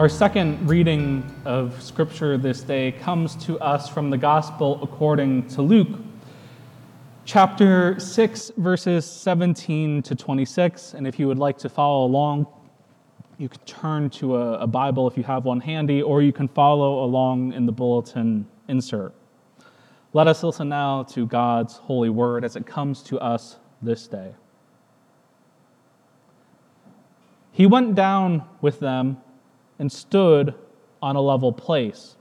Our second reading of Scripture this day comes to us from the Gospel according to Luke, chapter 6, verses 17 to 26. And if you would like to follow along, you can turn to a, a Bible if you have one handy, or you can follow along in the bulletin insert. Let us listen now to God's holy word as it comes to us this day. He went down with them and stood on a level place.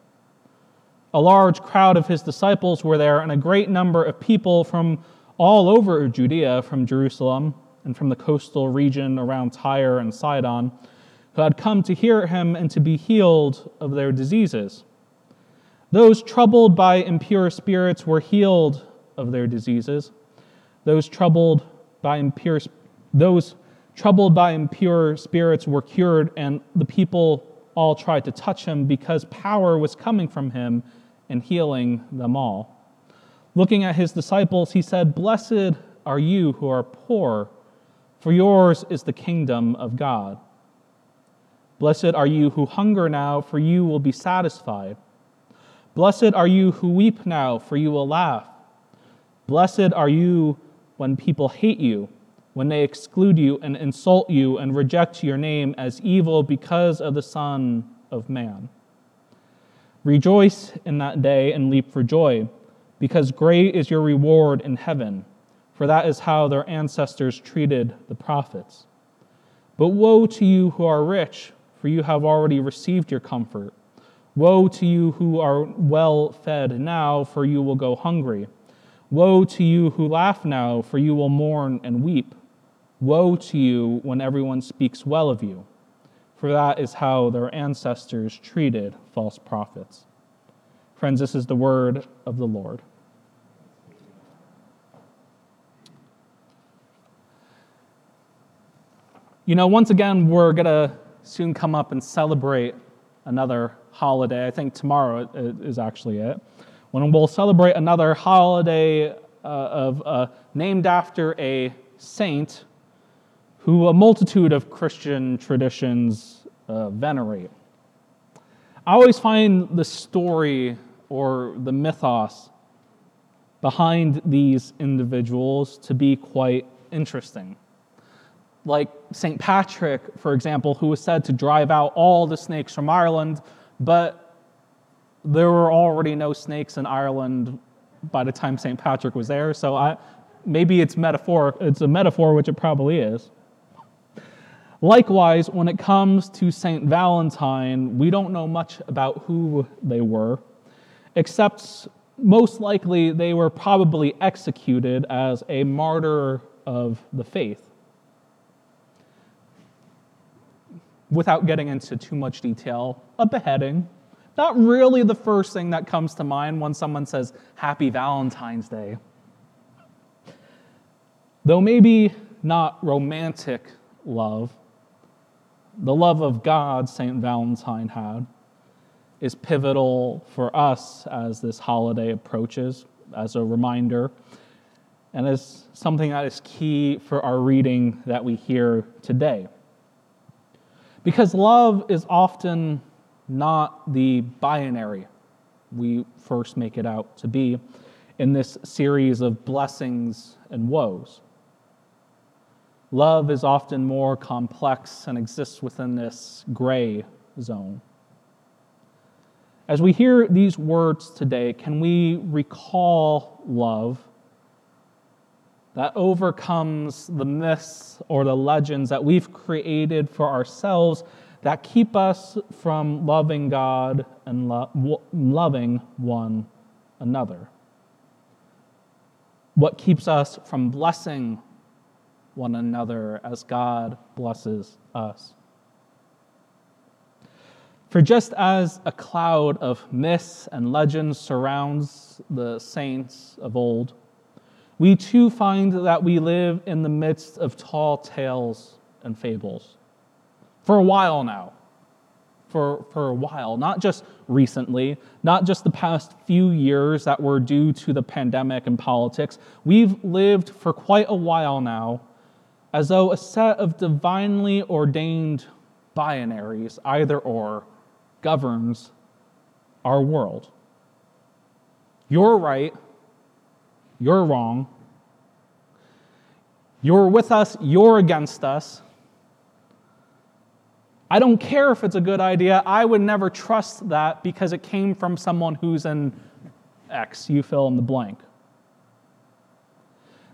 A large crowd of his disciples were there, and a great number of people from all over Judea, from Jerusalem, and from the coastal region around Tyre and Sidon, who had come to hear him and to be healed of their diseases. Those troubled by impure spirits were healed of their diseases. Those troubled by impure those troubled by impure spirits were cured, and the people all tried to touch him because power was coming from him and healing them all. Looking at his disciples, he said, Blessed are you who are poor, for yours is the kingdom of God. Blessed are you who hunger now, for you will be satisfied. Blessed are you who weep now, for you will laugh. Blessed are you when people hate you when they exclude you and insult you and reject your name as evil because of the Son of Man. Rejoice in that day and leap for joy, because great is your reward in heaven, for that is how their ancestors treated the prophets. But woe to you who are rich, for you have already received your comfort. Woe to you who are well fed now, for you will go hungry. Woe to you who laugh now, for you will mourn and weep. Woe to you when everyone speaks well of you, for that is how their ancestors treated false prophets. Friends, this is the word of the Lord. You know, once again, we're going to soon come up and celebrate another holiday. I think tomorrow is actually it. When we'll celebrate another holiday uh, of uh, named after a saint who a multitude of Christian traditions uh, venerate. I always find the story or the mythos behind these individuals to be quite interesting. Like St. Patrick, for example, who was said to drive out all the snakes from Ireland, but there were already no snakes in Ireland by the time St. Patrick was there. So I, maybe it's metaphor. It's a metaphor, which it probably is. Likewise, when it comes to St. Valentine, we don't know much about who they were, except most likely they were probably executed as a martyr of the faith. Without getting into too much detail, a beheading. Not really the first thing that comes to mind when someone says, Happy Valentine's Day. Though maybe not romantic love, the love of God St. Valentine had is pivotal for us as this holiday approaches, as a reminder, and as something that is key for our reading that we hear today. Because love is often not the binary we first make it out to be in this series of blessings and woes. Love is often more complex and exists within this gray zone. As we hear these words today, can we recall love that overcomes the myths or the legends that we've created for ourselves that keep us from loving God and lo- loving one another? What keeps us from blessing one another as God blesses us. For just as a cloud of myths and legends surrounds the saints of old, we too find that we live in the midst of tall tales and fables. For a while now, for, for a while, not just recently, not just the past few years that were due to the pandemic and politics. We've lived for quite a while now as though a set of divinely ordained binaries, either or, governs our world. You're right, you're wrong. You're with us, you're against us. I don't care if it's a good idea. I would never trust that because it came from someone who's an X, you fill in the blank.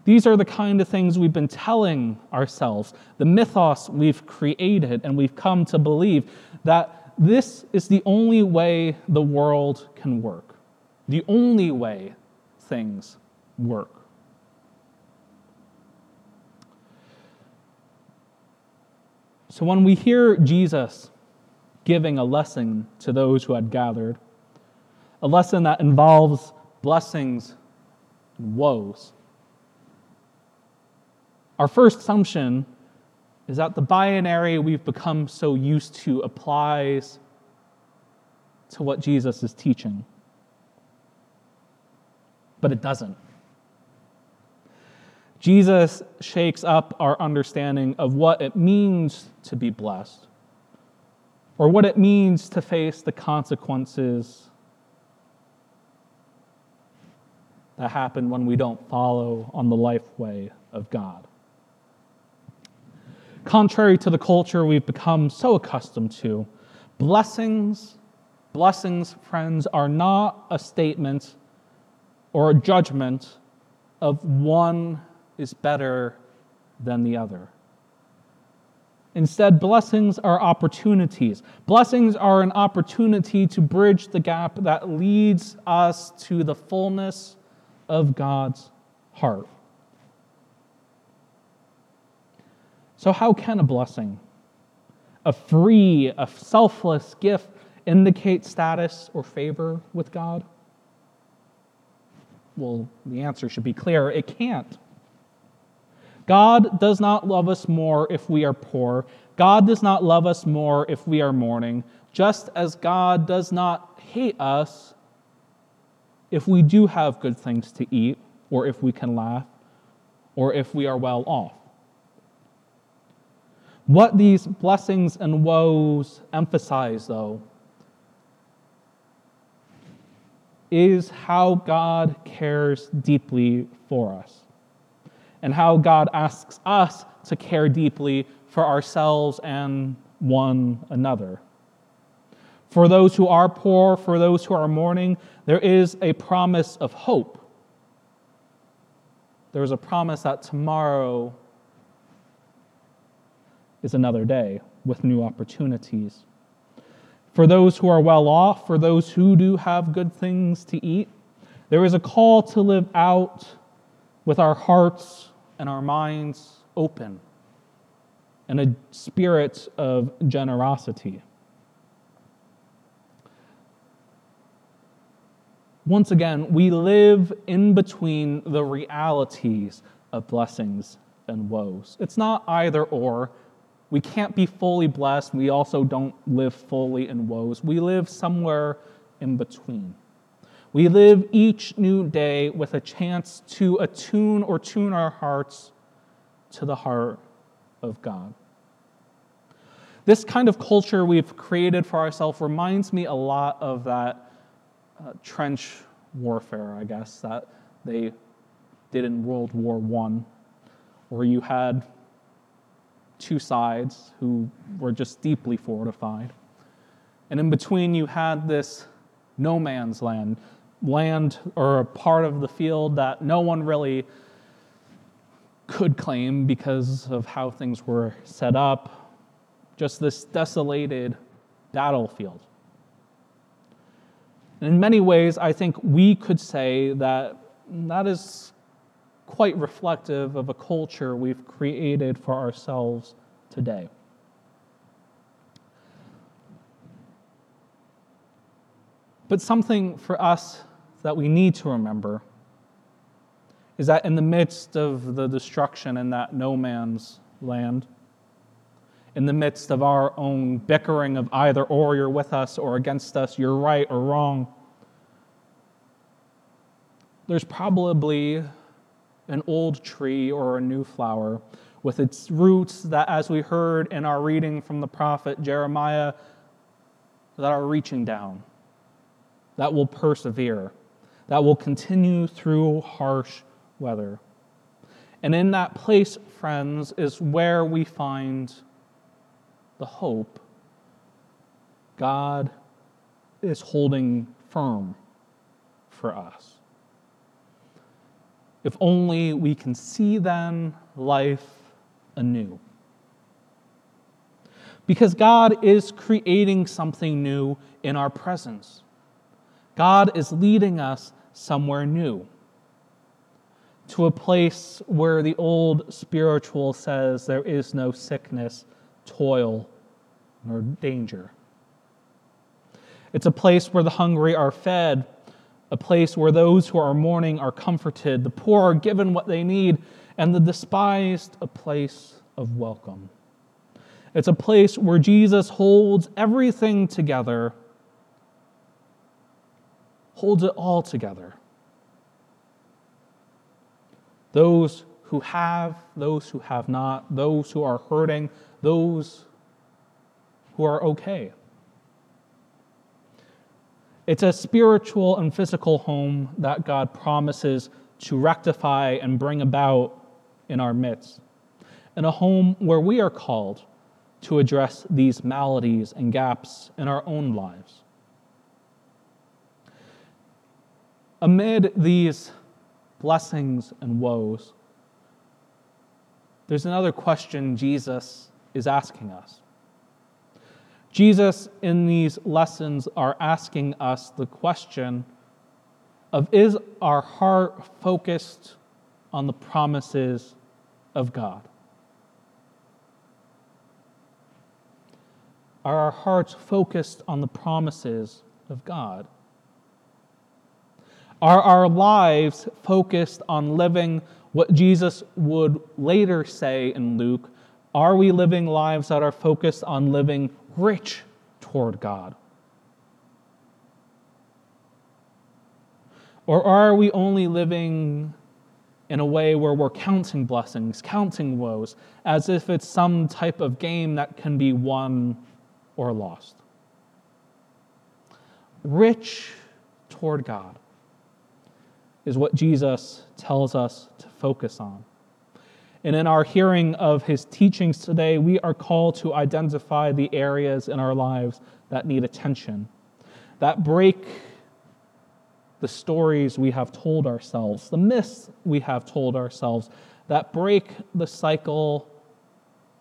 These are the kind of things we've been telling ourselves, the mythos we've created, and we've come to believe that this is the only way the world can work, the only way things work. So when we hear Jesus giving a lesson to those who had gathered, a lesson that involves blessings and woes, our first assumption is that the binary we've become so used to applies to what Jesus is teaching. But it doesn't. Jesus shakes up our understanding of what it means to be blessed, or what it means to face the consequences that happen when we don't follow on the life way of God. Contrary to the culture we've become so accustomed to, blessings, blessings, friends, are not a statement or a judgment of one is better than the other. Instead, blessings are opportunities. Blessings are an opportunity to bridge the gap that leads us to the fullness of God's heart. So, how can a blessing, a free, a selfless gift, indicate status or favor with God? Well, the answer should be clear it can't. God does not love us more if we are poor. God does not love us more if we are mourning, just as God does not hate us if we do have good things to eat, or if we can laugh, or if we are well off. What these blessings and woes emphasize, though, is how God cares deeply for us and how God asks us to care deeply for ourselves and one another. For those who are poor, for those who are mourning, there is a promise of hope. There is a promise that tomorrow is another day with new opportunities. For those who are well off, for those who do have good things to eat, there is a call to live out with our hearts and our minds open and a spirit of generosity. Once again, we live in between the realities of blessings and woes. It's not either or. We can't be fully blessed. We also don't live fully in woes. We live somewhere in between. We live each new day with a chance to attune or tune our hearts to the heart of God. This kind of culture we've created for ourselves reminds me a lot of that uh, trench warfare, I guess, that they did in World War I, where you had two sides who were just deeply fortified. And in between, you had this no man's land land or a part of the field that no one really could claim because of how things were set up. Just this desolated battlefield. And in many ways, I think we could say that that is quite reflective of a culture we've created for ourselves today. But something for us that we need to remember is that in the midst of the destruction in that no man's land, in the midst of our own bickering of either or you're with us or against us, you're right or wrong, there's probably an old tree or a new flower with its roots that, as we heard in our reading from the prophet Jeremiah, that are reaching down, that will persevere, that will continue through harsh weather. And in that place, friends, is where we find the hope God is holding firm for us. If only we can see then life anew. Because God is creating something new in our presence. God is leading us somewhere new. To a place where the old spiritual says there is no sickness, toil, nor danger. It's a place where the hungry are fed a place where those who are mourning are comforted, the poor are given what they need, and the despised a place of welcome. It's a place where Jesus holds everything together, holds it all together. Those who have, those who have not, those who are hurting, those who are okay. It's a spiritual and physical home that God promises to rectify and bring about in our midst, and a home where we are called to address these maladies and gaps in our own lives. Amid these blessings and woes, there's another question Jesus is asking us. Jesus, in these lessons, are asking us the question of is our heart focused on the promises of God? Are our hearts focused on the promises of God? Are our lives focused on living what Jesus would later say in Luke? Are we living lives that are focused on living rich toward God? Or are we only living in a way where we're counting blessings, counting woes, as if it's some type of game that can be won or lost? Rich toward God is what Jesus tells us to focus on. And in our hearing of his teachings today, we are called to identify the areas in our lives that need attention, that break the stories we have told ourselves, the myths we have told ourselves, that break the cycle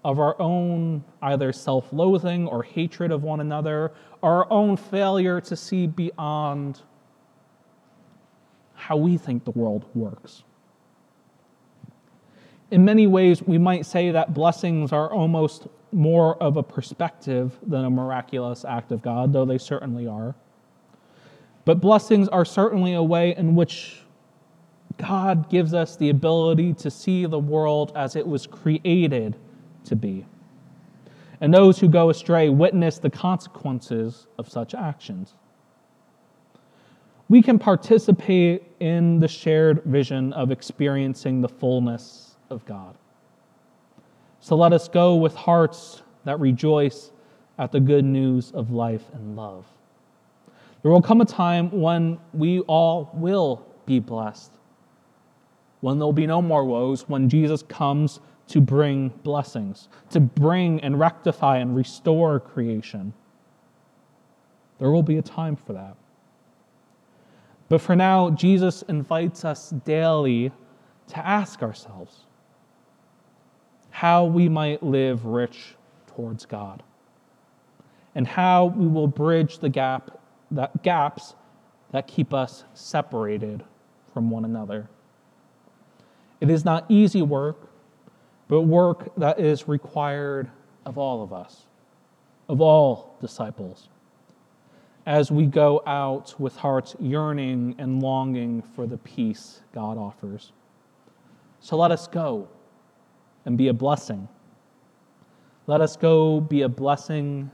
of our own either self loathing or hatred of one another, our own failure to see beyond how we think the world works in many ways, we might say that blessings are almost more of a perspective than a miraculous act of God, though they certainly are. But blessings are certainly a way in which God gives us the ability to see the world as it was created to be. And those who go astray witness the consequences of such actions. We can participate in the shared vision of experiencing the fullness of God. So let us go with hearts that rejoice at the good news of life and love. There will come a time when we all will be blessed, when there will be no more woes, when Jesus comes to bring blessings, to bring and rectify and restore creation. There will be a time for that. But for now, Jesus invites us daily to ask ourselves how we might live rich towards God and how we will bridge the gap that gaps that keep us separated from one another. It is not easy work, but work that is required of all of us, of all disciples. as we go out with hearts yearning and longing for the peace God offers. So let us go and be a blessing. Let us go be a blessing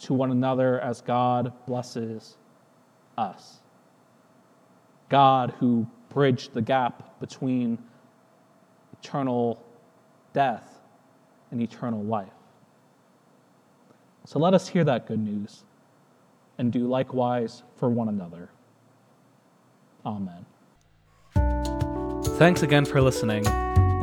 to one another as God blesses us. God who bridged the gap between eternal death and eternal life. So let us hear that good news and do likewise for one another. Amen. Thanks again for listening,